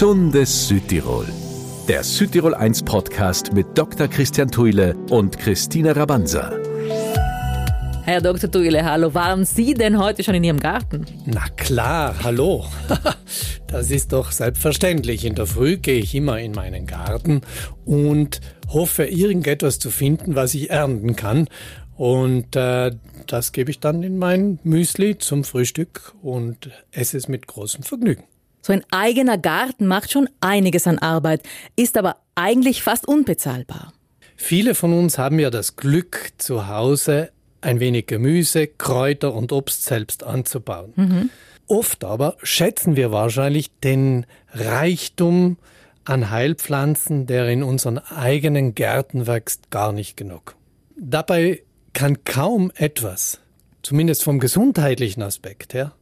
Gesundes Südtirol. Der Südtirol 1 Podcast mit Dr. Christian Tuile und Christina Rabanza. Herr Dr. Tuile, hallo. Waren Sie denn heute schon in Ihrem Garten? Na klar, hallo. Das ist doch selbstverständlich. In der Früh gehe ich immer in meinen Garten und hoffe, irgendetwas zu finden, was ich ernten kann. Und äh, das gebe ich dann in mein Müsli zum Frühstück und esse es mit großem Vergnügen. So ein eigener Garten macht schon einiges an Arbeit, ist aber eigentlich fast unbezahlbar. Viele von uns haben ja das Glück, zu Hause ein wenig Gemüse, Kräuter und Obst selbst anzubauen. Mhm. Oft aber schätzen wir wahrscheinlich den Reichtum an Heilpflanzen, der in unseren eigenen Gärten wächst, gar nicht genug. Dabei kann kaum etwas, zumindest vom gesundheitlichen Aspekt her,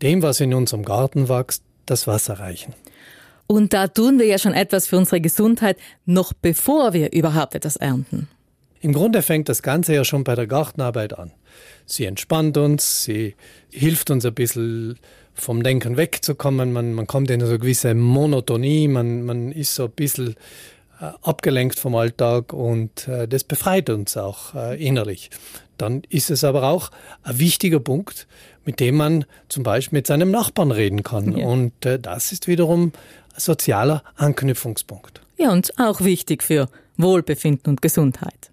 dem, was in unserem Garten wächst, das Wasser reichen. Und da tun wir ja schon etwas für unsere Gesundheit, noch bevor wir überhaupt etwas ernten. Im Grunde fängt das Ganze ja schon bei der Gartenarbeit an. Sie entspannt uns, sie hilft uns ein bisschen vom Denken wegzukommen, man, man kommt in eine gewisse Monotonie, man, man ist so ein bisschen äh, abgelenkt vom Alltag und äh, das befreit uns auch äh, innerlich. Dann ist es aber auch ein wichtiger Punkt, mit dem man zum Beispiel mit seinem Nachbarn reden kann. Ja. Und äh, das ist wiederum ein sozialer Anknüpfungspunkt. Ja, und auch wichtig für Wohlbefinden und Gesundheit.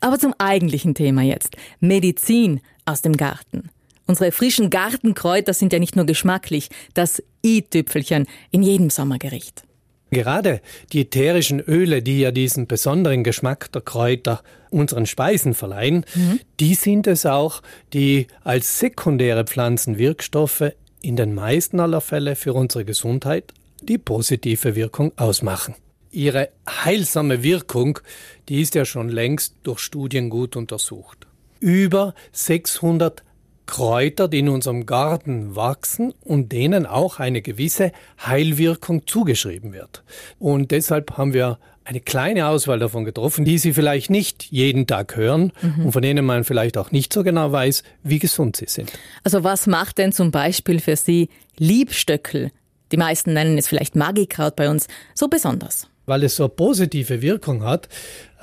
Aber zum eigentlichen Thema jetzt. Medizin aus dem Garten. Unsere frischen Gartenkräuter sind ja nicht nur geschmacklich, das i-Tüpfelchen in jedem Sommergericht. Gerade die ätherischen Öle, die ja diesen besonderen Geschmack der Kräuter unseren Speisen verleihen, mhm. die sind es auch, die als sekundäre Pflanzenwirkstoffe in den meisten aller Fälle für unsere Gesundheit die positive Wirkung ausmachen. Ihre heilsame Wirkung, die ist ja schon längst durch Studien gut untersucht. Über 600 Kräuter, die in unserem Garten wachsen und denen auch eine gewisse Heilwirkung zugeschrieben wird. Und deshalb haben wir eine kleine Auswahl davon getroffen, die Sie vielleicht nicht jeden Tag hören mhm. und von denen man vielleicht auch nicht so genau weiß, wie gesund sie sind. Also was macht denn zum Beispiel für Sie Liebstöckel? Die meisten nennen es vielleicht Magikraut bei uns, so besonders. Weil es so eine positive Wirkung hat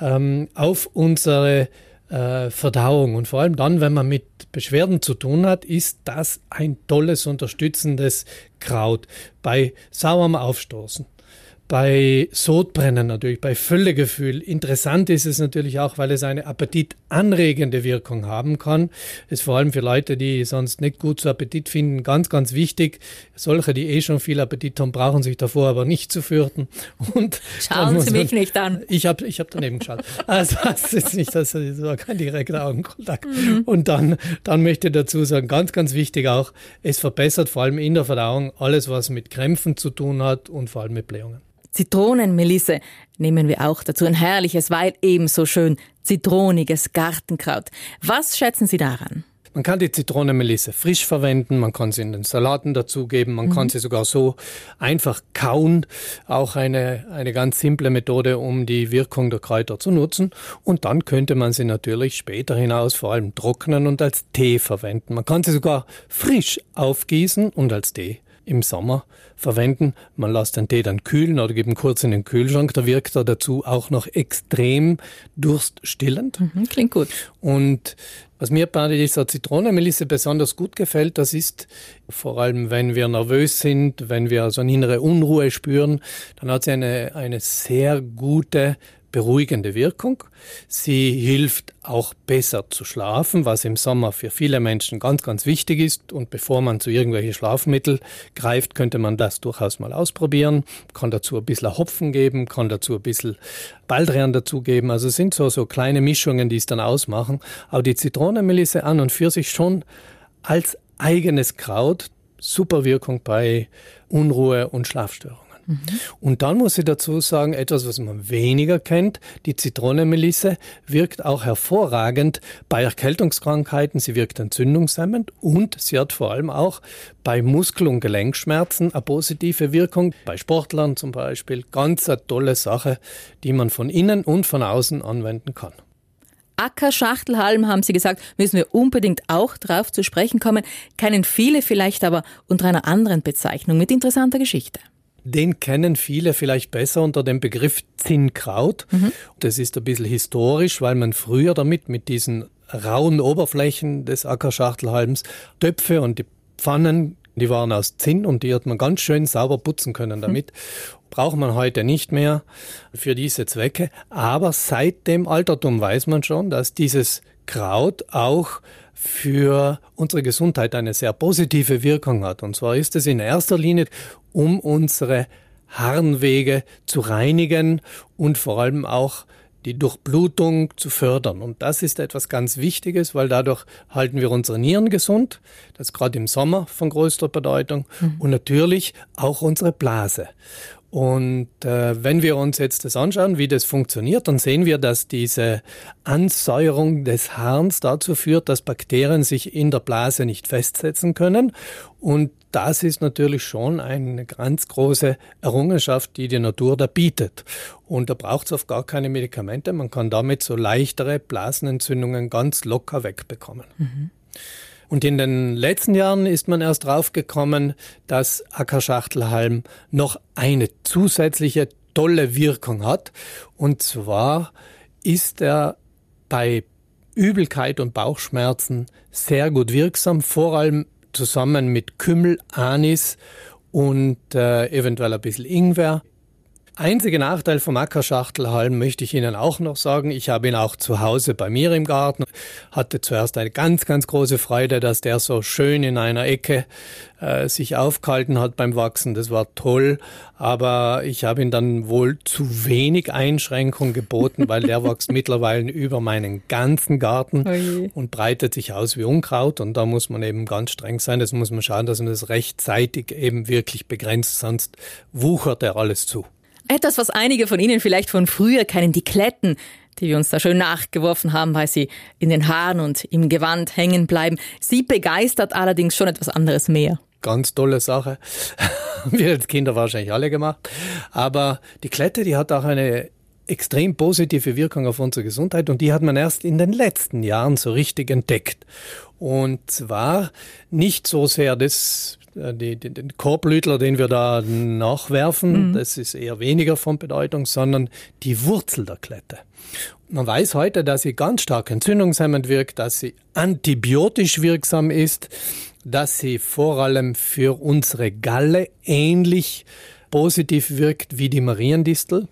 ähm, auf unsere äh, Verdauung. Und vor allem dann, wenn man mit Beschwerden zu tun hat, ist das ein tolles, unterstützendes Kraut bei sauerem Aufstoßen bei Sodbrennen natürlich, bei Völlegefühl. Interessant ist es natürlich auch, weil es eine appetitanregende Wirkung haben kann. Ist vor allem für Leute, die sonst nicht gut zu Appetit finden, ganz, ganz wichtig. Solche, die eh schon viel Appetit haben, brauchen sich davor aber nicht zu fürchten. Und Schauen Sie mich man, nicht an. Ich habe ich hab daneben geschaut. Also das ist nicht, das war kein direkter Augenkontakt. Mhm. Und dann, dann möchte ich dazu sagen, ganz, ganz wichtig auch, es verbessert vor allem in der Verdauung alles, was mit Krämpfen zu tun hat und vor allem mit Blähungen. Zitronenmelisse nehmen wir auch dazu. Ein herrliches, weil ebenso schön zitroniges Gartenkraut. Was schätzen Sie daran? Man kann die Zitronenmelisse frisch verwenden, man kann sie in den Salaten dazugeben, man mhm. kann sie sogar so einfach kauen. Auch eine, eine ganz simple Methode, um die Wirkung der Kräuter zu nutzen. Und dann könnte man sie natürlich später hinaus vor allem trocknen und als Tee verwenden. Man kann sie sogar frisch aufgießen und als Tee im Sommer verwenden. Man lässt den Tee dann kühlen oder gibt ihn kurz in den Kühlschrank. Da wirkt er dazu auch noch extrem durststillend. Mhm, klingt gut. Und was mir bei dieser Zitronenmelisse besonders gut gefällt, das ist vor allem, wenn wir nervös sind, wenn wir so eine innere Unruhe spüren, dann hat sie eine, eine sehr gute beruhigende Wirkung. Sie hilft auch besser zu schlafen, was im Sommer für viele Menschen ganz, ganz wichtig ist. Und bevor man zu irgendwelchen Schlafmitteln greift, könnte man das durchaus mal ausprobieren. Kann dazu ein bisschen Hopfen geben, kann dazu ein bisschen Baldrian dazugeben. Also es sind so, so kleine Mischungen, die es dann ausmachen. Aber die Zitronenmelisse an und für sich schon als eigenes Kraut super Wirkung bei Unruhe und Schlafstörungen. Mhm. Und dann muss ich dazu sagen, etwas, was man weniger kennt, die Zitronenmelisse wirkt auch hervorragend bei Erkältungskrankheiten, sie wirkt entzündungshemmend und sie hat vor allem auch bei Muskel- und Gelenkschmerzen eine positive Wirkung, bei Sportlern zum Beispiel. Ganz eine tolle Sache, die man von innen und von außen anwenden kann. Ackerschachtelhalm, haben Sie gesagt, müssen wir unbedingt auch drauf zu sprechen kommen. Kennen viele vielleicht aber unter einer anderen Bezeichnung mit interessanter Geschichte. Den kennen viele vielleicht besser unter dem Begriff Zinnkraut. Mhm. Das ist ein bisschen historisch, weil man früher damit mit diesen rauen Oberflächen des Ackerschachtelhalms Töpfe und die Pfannen, die waren aus Zinn und die hat man ganz schön sauber putzen können damit. Mhm. Braucht man heute nicht mehr für diese Zwecke. Aber seit dem Altertum weiß man schon, dass dieses Kraut auch für unsere Gesundheit eine sehr positive Wirkung hat. Und zwar ist es in erster Linie, um unsere Harnwege zu reinigen und vor allem auch die Durchblutung zu fördern. Und das ist etwas ganz Wichtiges, weil dadurch halten wir unsere Nieren gesund. Das ist gerade im Sommer von größter Bedeutung. Mhm. Und natürlich auch unsere Blase. Und äh, wenn wir uns jetzt das anschauen, wie das funktioniert, dann sehen wir, dass diese Ansäuerung des Harns dazu führt, dass Bakterien sich in der Blase nicht festsetzen können. Und das ist natürlich schon eine ganz große Errungenschaft, die die Natur da bietet. Und da braucht es oft gar keine Medikamente. Man kann damit so leichtere Blasenentzündungen ganz locker wegbekommen. Mhm. Und in den letzten Jahren ist man erst draufgekommen, dass Ackerschachtelhalm noch eine zusätzliche tolle Wirkung hat. Und zwar ist er bei Übelkeit und Bauchschmerzen sehr gut wirksam, vor allem zusammen mit Kümmel, Anis und äh, eventuell ein bisschen Ingwer. Einziger Nachteil vom Ackerschachtelhalm möchte ich Ihnen auch noch sagen. Ich habe ihn auch zu Hause bei mir im Garten. Hatte zuerst eine ganz, ganz große Freude, dass der so schön in einer Ecke äh, sich aufgehalten hat beim Wachsen. Das war toll. Aber ich habe ihn dann wohl zu wenig Einschränkung geboten, weil der wächst mittlerweile über meinen ganzen Garten Oje. und breitet sich aus wie Unkraut. Und da muss man eben ganz streng sein. Das muss man schauen, dass man das rechtzeitig eben wirklich begrenzt, sonst wuchert er alles zu. Etwas, was einige von Ihnen vielleicht von früher kennen, die Kletten, die wir uns da schön nachgeworfen haben, weil sie in den Haaren und im Gewand hängen bleiben. Sie begeistert allerdings schon etwas anderes mehr. Ganz tolle Sache. wir als Kinder wahrscheinlich alle gemacht. Aber die Klette, die hat auch eine extrem positive Wirkung auf unsere Gesundheit und die hat man erst in den letzten Jahren so richtig entdeckt. Und zwar nicht so sehr das die, die, den Korbblütler, den wir da nachwerfen, mhm. das ist eher weniger von Bedeutung, sondern die Wurzel der Klette. Man weiß heute, dass sie ganz stark entzündungshemmend wirkt, dass sie antibiotisch wirksam ist, dass sie vor allem für unsere Galle ähnlich positiv wirkt wie die Mariendistel,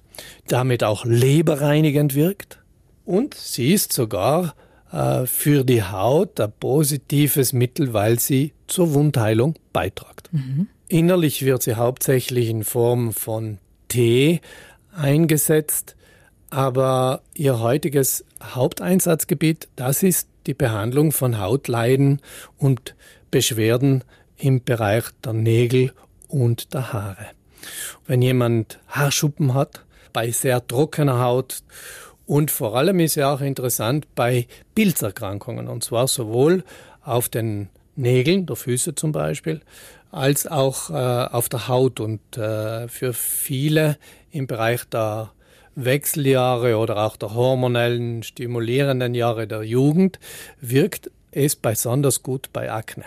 damit auch leberreinigend wirkt und sie ist sogar äh, für die Haut ein positives Mittel, weil sie zur Wundheilung beitragt. Mhm. Innerlich wird sie hauptsächlich in Form von Tee eingesetzt, aber ihr heutiges Haupteinsatzgebiet, das ist die Behandlung von Hautleiden und Beschwerden im Bereich der Nägel und der Haare. Wenn jemand Haarschuppen hat, bei sehr trockener Haut und vor allem ist ja auch interessant bei Pilzerkrankungen, und zwar sowohl auf den Nägeln der Füße zum Beispiel, als auch äh, auf der Haut. Und äh, für viele im Bereich der Wechseljahre oder auch der hormonellen stimulierenden Jahre der Jugend wirkt es besonders gut bei Akne.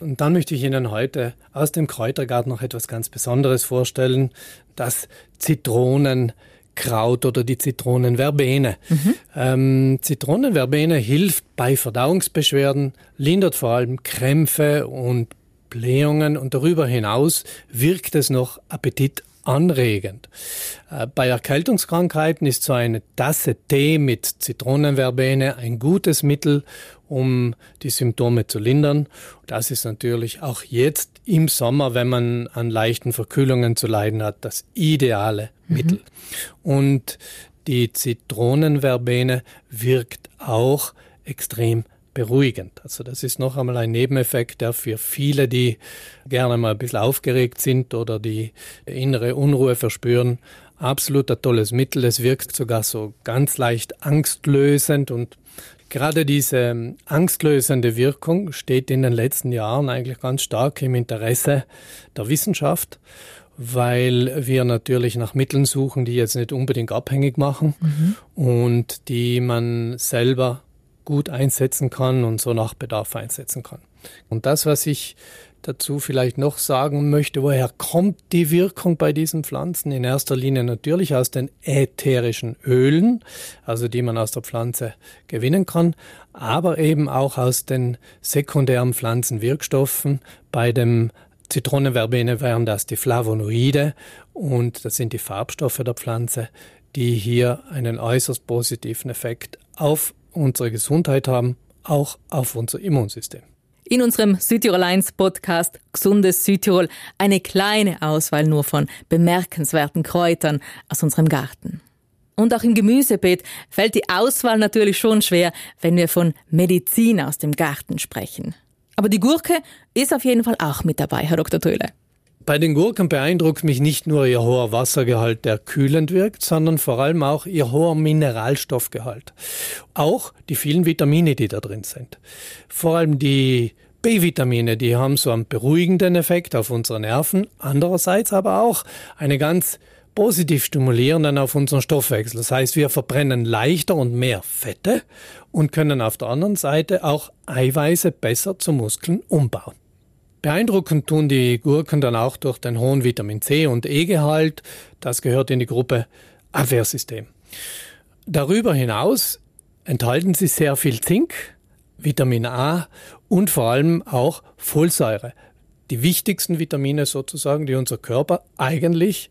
Und dann möchte ich Ihnen heute aus dem Kräutergarten noch etwas ganz Besonderes vorstellen, das Zitronen Kraut oder die Zitronenverbene. Mhm. Ähm, Zitronenverbene hilft bei Verdauungsbeschwerden, lindert vor allem Krämpfe und Blähungen und darüber hinaus wirkt es noch Appetit anregend. Äh, bei Erkältungskrankheiten ist so eine Tasse Tee mit Zitronenverbene ein gutes Mittel, um die Symptome zu lindern. Das ist natürlich auch jetzt im Sommer, wenn man an leichten Verkühlungen zu leiden hat, das ideale mhm. Mittel. Und die Zitronenverbene wirkt auch extrem beruhigend. Also das ist noch einmal ein Nebeneffekt, der für viele, die gerne mal ein bisschen aufgeregt sind oder die innere Unruhe verspüren, absolut ein tolles Mittel. Es wirkt sogar so ganz leicht angstlösend und gerade diese angstlösende Wirkung steht in den letzten Jahren eigentlich ganz stark im Interesse der Wissenschaft weil wir natürlich nach Mitteln suchen, die jetzt nicht unbedingt abhängig machen mhm. und die man selber gut einsetzen kann und so nach Bedarf einsetzen kann. Und das, was ich dazu vielleicht noch sagen möchte, woher kommt die Wirkung bei diesen Pflanzen? In erster Linie natürlich aus den ätherischen Ölen, also die man aus der Pflanze gewinnen kann, aber eben auch aus den sekundären Pflanzenwirkstoffen. Bei dem Zitronenverbene wären das die Flavonoide und das sind die Farbstoffe der Pflanze, die hier einen äußerst positiven Effekt auf unsere Gesundheit haben, auch auf unser Immunsystem. In unserem Südtirol 1 Podcast Gesundes Südtirol eine kleine Auswahl nur von bemerkenswerten Kräutern aus unserem Garten. Und auch im Gemüsebeet fällt die Auswahl natürlich schon schwer, wenn wir von Medizin aus dem Garten sprechen. Aber die Gurke ist auf jeden Fall auch mit dabei, Herr Dr. Töhle. Bei den Gurken beeindruckt mich nicht nur ihr hoher Wassergehalt, der kühlend wirkt, sondern vor allem auch ihr hoher Mineralstoffgehalt. Auch die vielen Vitamine, die da drin sind. Vor allem die B-Vitamine, die haben so einen beruhigenden Effekt auf unsere Nerven, andererseits aber auch eine ganz positiv stimulierenden auf unseren Stoffwechsel. Das heißt, wir verbrennen leichter und mehr Fette und können auf der anderen Seite auch Eiweiße besser zu Muskeln umbauen. Beeindruckend tun die Gurken dann auch durch den hohen Vitamin C und E-Gehalt. Das gehört in die Gruppe Abwehrsystem. Darüber hinaus enthalten sie sehr viel Zink, Vitamin A und vor allem auch Folsäure. Die wichtigsten Vitamine sozusagen, die unser Körper eigentlich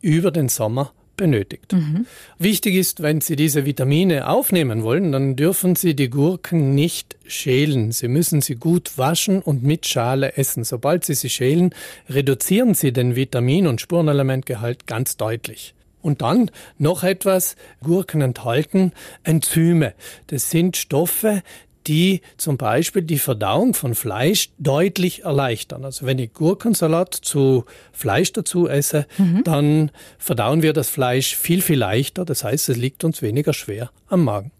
über den Sommer benötigt. Mhm. Wichtig ist, wenn Sie diese Vitamine aufnehmen wollen, dann dürfen Sie die Gurken nicht schälen. Sie müssen sie gut waschen und mit Schale essen. Sobald Sie sie schälen, reduzieren Sie den Vitamin- und Spurenelementgehalt ganz deutlich. Und dann noch etwas, Gurken enthalten Enzyme. Das sind Stoffe, die zum Beispiel die Verdauung von Fleisch deutlich erleichtern. Also wenn ich Gurkensalat zu Fleisch dazu esse, mhm. dann verdauen wir das Fleisch viel, viel leichter. Das heißt, es liegt uns weniger schwer am Magen.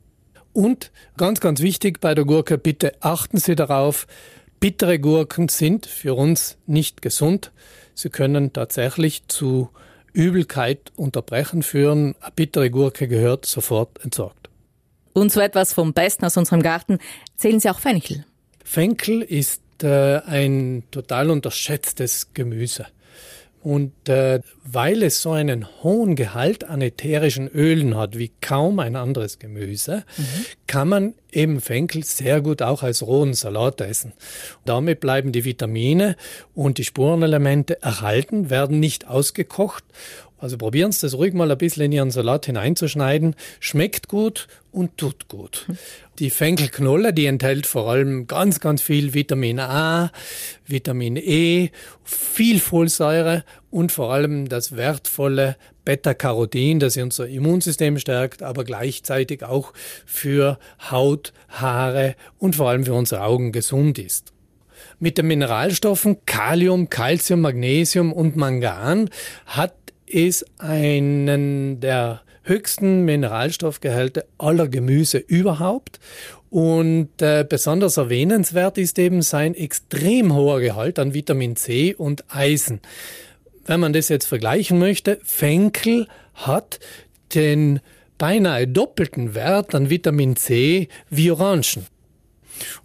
Und ganz, ganz wichtig bei der Gurke, bitte achten Sie darauf, bittere Gurken sind für uns nicht gesund. Sie können tatsächlich zu Übelkeit, Unterbrechen führen. Eine bittere Gurke gehört sofort entsorgt. Und so etwas vom Besten aus unserem Garten zählen Sie auch Fenchel. Fenchel ist äh, ein total unterschätztes Gemüse. Und äh, weil es so einen hohen Gehalt an ätherischen Ölen hat, wie kaum ein anderes Gemüse, mhm. kann man eben Fenchel sehr gut auch als rohen Salat essen. Damit bleiben die Vitamine und die Spurenelemente erhalten, werden nicht ausgekocht also probieren Sie das ruhig mal ein bisschen in Ihren Salat hineinzuschneiden. Schmeckt gut und tut gut. Die Fenkelknolle, die enthält vor allem ganz, ganz viel Vitamin A, Vitamin E, viel Folsäure und vor allem das wertvolle Beta-Carotin, das unser Immunsystem stärkt, aber gleichzeitig auch für Haut, Haare und vor allem für unsere Augen gesund ist. Mit den Mineralstoffen Kalium, Calcium, Magnesium und Mangan hat ist einen der höchsten Mineralstoffgehalte aller Gemüse überhaupt. Und äh, besonders erwähnenswert ist eben sein extrem hoher Gehalt an Vitamin C und Eisen. Wenn man das jetzt vergleichen möchte, Fenkel hat den beinahe doppelten Wert an Vitamin C wie Orangen.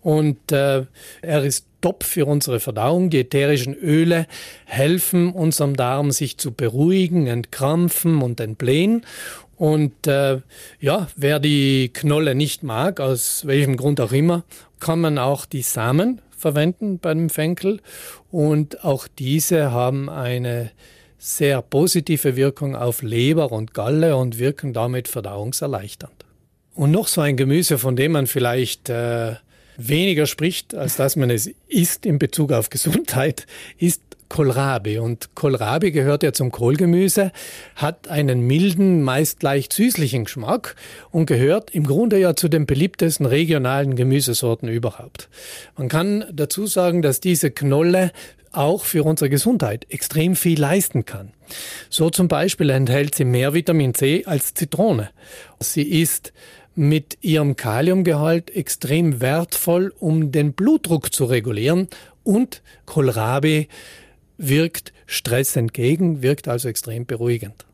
Und äh, er ist top für unsere Verdauung. Die ätherischen Öle helfen unserem Darm, sich zu beruhigen, entkrampfen und entblähen. Und äh, ja, wer die Knolle nicht mag, aus welchem Grund auch immer, kann man auch die Samen verwenden beim Fenkel. Und auch diese haben eine sehr positive Wirkung auf Leber und Galle und wirken damit verdauungserleichternd. Und noch so ein Gemüse, von dem man vielleicht äh, weniger spricht, als dass man es isst in Bezug auf Gesundheit, ist Kohlrabi. Und Kohlrabi gehört ja zum Kohlgemüse, hat einen milden, meist leicht süßlichen Geschmack und gehört im Grunde ja zu den beliebtesten regionalen Gemüsesorten überhaupt. Man kann dazu sagen, dass diese Knolle auch für unsere Gesundheit extrem viel leisten kann. So zum Beispiel enthält sie mehr Vitamin C als Zitrone. Sie ist mit ihrem Kaliumgehalt extrem wertvoll, um den Blutdruck zu regulieren und Kohlrabi wirkt Stress entgegen, wirkt also extrem beruhigend.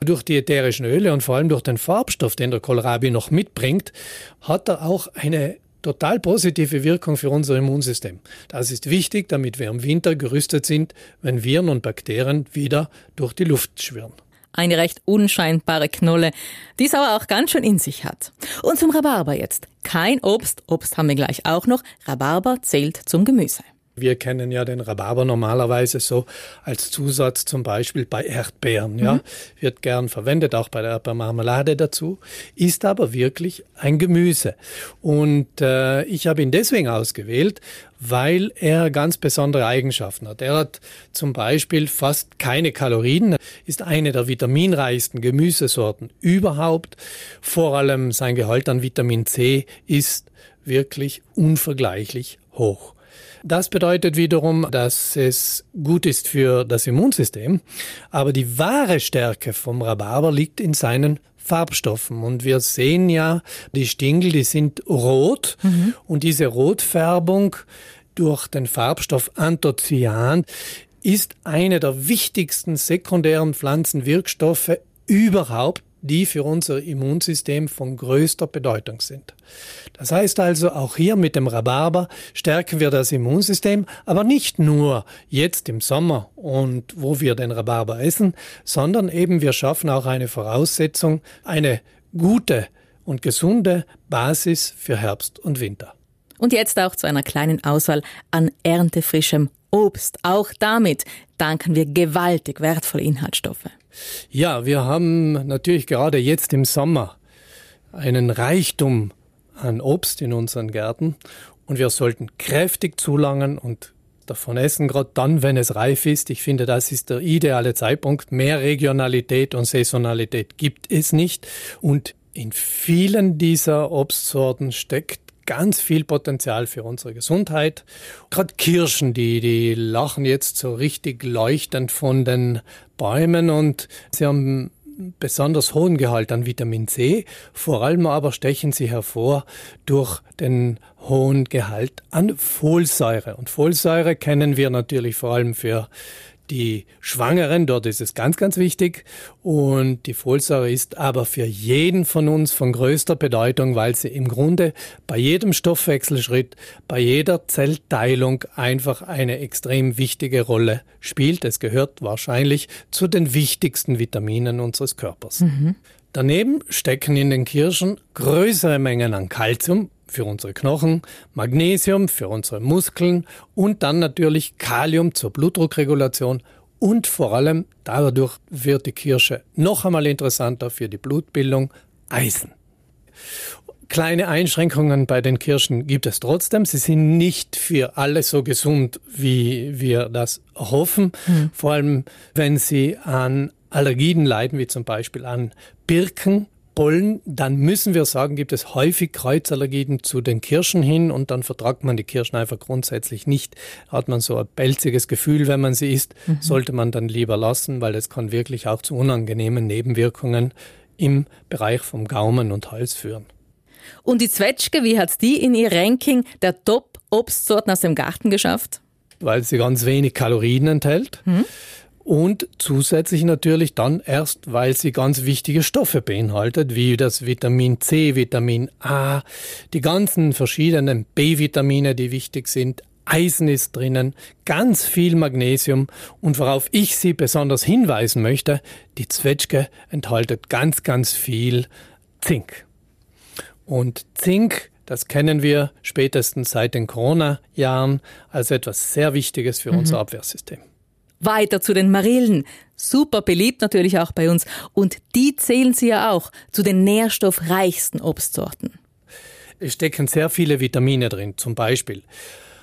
Durch die ätherischen Öle und vor allem durch den Farbstoff, den der Kohlrabi noch mitbringt, hat er auch eine total positive Wirkung für unser Immunsystem. Das ist wichtig, damit wir im Winter gerüstet sind, wenn Viren und Bakterien wieder durch die Luft schwirren. Eine recht unscheinbare Knolle, die es aber auch ganz schön in sich hat. Und zum Rhabarber jetzt. Kein Obst, Obst haben wir gleich auch noch. Rhabarber zählt zum Gemüse. Wir kennen ja den Rhabarber normalerweise so als Zusatz zum Beispiel bei Erdbeeren. Ja, mhm. wird gern verwendet, auch bei der Erdbeermarmelade dazu. Ist aber wirklich ein Gemüse. Und äh, ich habe ihn deswegen ausgewählt, weil er ganz besondere Eigenschaften hat. Er hat zum Beispiel fast keine Kalorien, ist eine der vitaminreichsten Gemüsesorten überhaupt. Vor allem sein Gehalt an Vitamin C ist wirklich unvergleichlich hoch. Das bedeutet wiederum, dass es gut ist für das Immunsystem. Aber die wahre Stärke vom Rhabarber liegt in seinen Farbstoffen. Und wir sehen ja, die Stingel, die sind rot. Mhm. Und diese Rotfärbung durch den Farbstoff Anthocyan ist eine der wichtigsten sekundären Pflanzenwirkstoffe überhaupt die für unser Immunsystem von größter Bedeutung sind. Das heißt also, auch hier mit dem Rhabarber stärken wir das Immunsystem, aber nicht nur jetzt im Sommer und wo wir den Rhabarber essen, sondern eben wir schaffen auch eine Voraussetzung, eine gute und gesunde Basis für Herbst und Winter. Und jetzt auch zu einer kleinen Auswahl an erntefrischem Obst. Auch damit danken wir gewaltig wertvolle Inhaltsstoffe. Ja, wir haben natürlich gerade jetzt im Sommer einen Reichtum an Obst in unseren Gärten und wir sollten kräftig zulangen und davon essen, gerade dann, wenn es reif ist. Ich finde, das ist der ideale Zeitpunkt. Mehr Regionalität und Saisonalität gibt es nicht. Und in vielen dieser Obstsorten steckt ganz viel Potenzial für unsere Gesundheit. Gerade Kirschen, die, die lachen jetzt so richtig leuchtend von den Bäumen und sie haben besonders hohen Gehalt an Vitamin C, vor allem aber stechen sie hervor durch den hohen Gehalt an Folsäure. Und Folsäure kennen wir natürlich vor allem für die Schwangeren, dort ist es ganz, ganz wichtig. Und die Folsäure ist aber für jeden von uns von größter Bedeutung, weil sie im Grunde bei jedem Stoffwechselschritt, bei jeder Zellteilung einfach eine extrem wichtige Rolle spielt. Es gehört wahrscheinlich zu den wichtigsten Vitaminen unseres Körpers. Mhm. Daneben stecken in den Kirschen größere Mengen an Kalzium, für unsere Knochen, Magnesium für unsere Muskeln und dann natürlich Kalium zur Blutdruckregulation und vor allem dadurch wird die Kirsche noch einmal interessanter für die Blutbildung Eisen. Kleine Einschränkungen bei den Kirschen gibt es trotzdem. Sie sind nicht für alle so gesund, wie wir das hoffen. Mhm. Vor allem, wenn sie an Allergien leiden, wie zum Beispiel an Birken Pollen, dann müssen wir sagen, gibt es häufig Kreuzallergien zu den Kirschen hin und dann vertragt man die Kirschen einfach grundsätzlich nicht. Hat man so ein pelziges Gefühl, wenn man sie isst, mhm. sollte man dann lieber lassen, weil es kann wirklich auch zu unangenehmen Nebenwirkungen im Bereich vom Gaumen und Hals führen. Und die Zwetschge, wie hat die in ihr Ranking der Top-Obstsorten aus dem Garten geschafft? Weil sie ganz wenig Kalorien enthält. Mhm und zusätzlich natürlich dann erst, weil sie ganz wichtige Stoffe beinhaltet, wie das Vitamin C, Vitamin A, die ganzen verschiedenen B-Vitamine, die wichtig sind. Eisen ist drinnen, ganz viel Magnesium und worauf ich Sie besonders hinweisen möchte, die Zwetschge enthaltet ganz, ganz viel Zink. Und Zink, das kennen wir spätestens seit den Corona-Jahren als etwas sehr Wichtiges für mhm. unser Abwehrsystem. Weiter zu den Marillen. Super beliebt natürlich auch bei uns. Und die zählen sie ja auch zu den nährstoffreichsten Obstsorten. Es stecken sehr viele Vitamine drin, zum Beispiel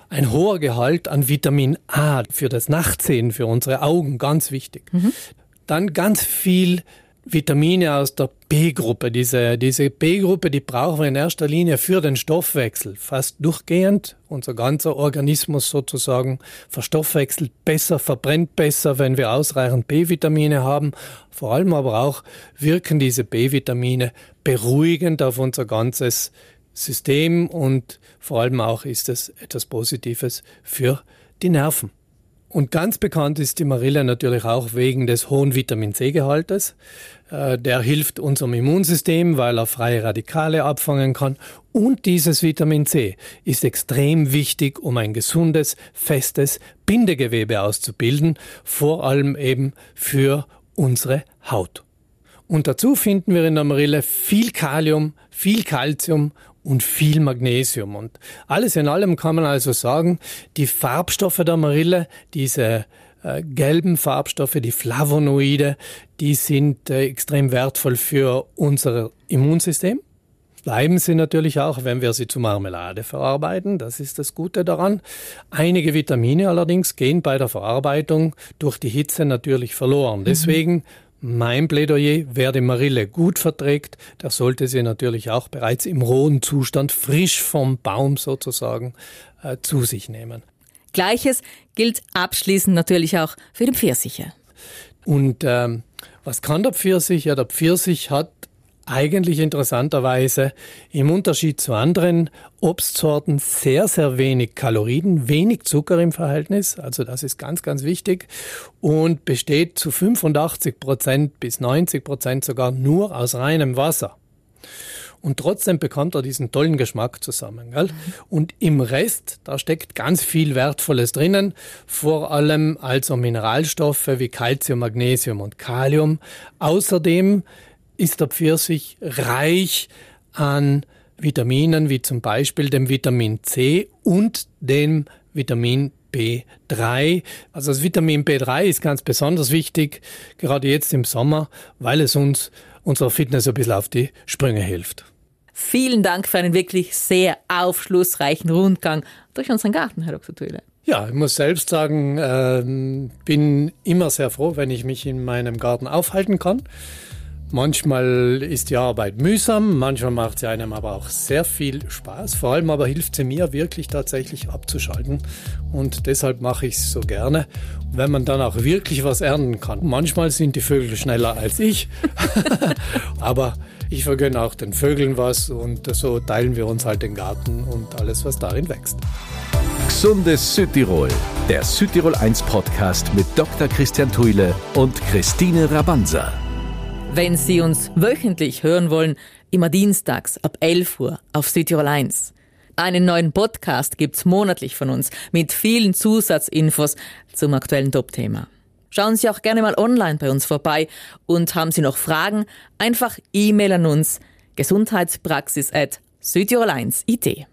ein hoher Gehalt an Vitamin A für das Nachtsehen, für unsere Augen, ganz wichtig. Mhm. Dann ganz viel Vitamine aus der B-Gruppe. Diese, diese B-Gruppe, die brauchen wir in erster Linie für den Stoffwechsel. Fast durchgehend. Unser ganzer Organismus sozusagen verstoffwechselt besser, verbrennt besser, wenn wir ausreichend B-Vitamine haben. Vor allem aber auch wirken diese B-Vitamine beruhigend auf unser ganzes System und vor allem auch ist es etwas Positives für die Nerven. Und ganz bekannt ist die Marille natürlich auch wegen des hohen Vitamin C-Gehaltes. Äh, der hilft unserem Immunsystem, weil er freie Radikale abfangen kann. Und dieses Vitamin C ist extrem wichtig, um ein gesundes, festes Bindegewebe auszubilden, vor allem eben für unsere Haut. Und dazu finden wir in der Marille viel Kalium, viel Calcium und viel Magnesium. Und alles in allem kann man also sagen, die Farbstoffe der Marille, diese äh, gelben Farbstoffe, die Flavonoide, die sind äh, extrem wertvoll für unser Immunsystem. Bleiben sie natürlich auch, wenn wir sie zu Marmelade verarbeiten. Das ist das Gute daran. Einige Vitamine allerdings gehen bei der Verarbeitung durch die Hitze natürlich verloren. Mhm. Deswegen mein Plädoyer, wer die Marille gut verträgt, der sollte sie natürlich auch bereits im rohen Zustand, frisch vom Baum sozusagen, äh, zu sich nehmen. Gleiches gilt abschließend natürlich auch für den Pfirsiche. Und ähm, was kann der Pfirsich? Ja, der Pfirsich hat eigentlich interessanterweise im Unterschied zu anderen Obstsorten sehr, sehr wenig Kalorien, wenig Zucker im Verhältnis. Also das ist ganz, ganz wichtig und besteht zu 85 Prozent bis 90 Pprozent sogar nur aus reinem Wasser. Und trotzdem bekommt er diesen tollen Geschmack zusammen. Gell? Und im Rest, da steckt ganz viel Wertvolles drinnen, vor allem also Mineralstoffe wie Calcium, Magnesium und Kalium. Außerdem ist der Pfirsich reich an Vitaminen, wie zum Beispiel dem Vitamin C und dem Vitamin B3. Also das Vitamin B3 ist ganz besonders wichtig, gerade jetzt im Sommer, weil es uns unserer Fitness ein bisschen auf die Sprünge hilft. Vielen Dank für einen wirklich sehr aufschlussreichen Rundgang durch unseren Garten, Herr Dr. Thüle. Ja, ich muss selbst sagen, äh, bin immer sehr froh, wenn ich mich in meinem Garten aufhalten kann. Manchmal ist die Arbeit mühsam, manchmal macht sie einem aber auch sehr viel Spaß. Vor allem aber hilft sie mir wirklich tatsächlich abzuschalten. Und deshalb mache ich es so gerne, wenn man dann auch wirklich was ernten kann. Manchmal sind die Vögel schneller als ich, aber ich vergönne auch den Vögeln was und so teilen wir uns halt den Garten und alles, was darin wächst. Gesundes Südtirol, der Südtirol 1 Podcast mit Dr. Christian Thuile und Christine Rabanza. Wenn Sie uns wöchentlich hören wollen, immer dienstags ab 11 Uhr auf Südtirol 1. Einen neuen Podcast gibt's monatlich von uns mit vielen Zusatzinfos zum aktuellen Top-Thema. Schauen Sie auch gerne mal online bei uns vorbei und haben Sie noch Fragen, einfach E-Mail an uns gesundheitspraxis at südtirol1.it.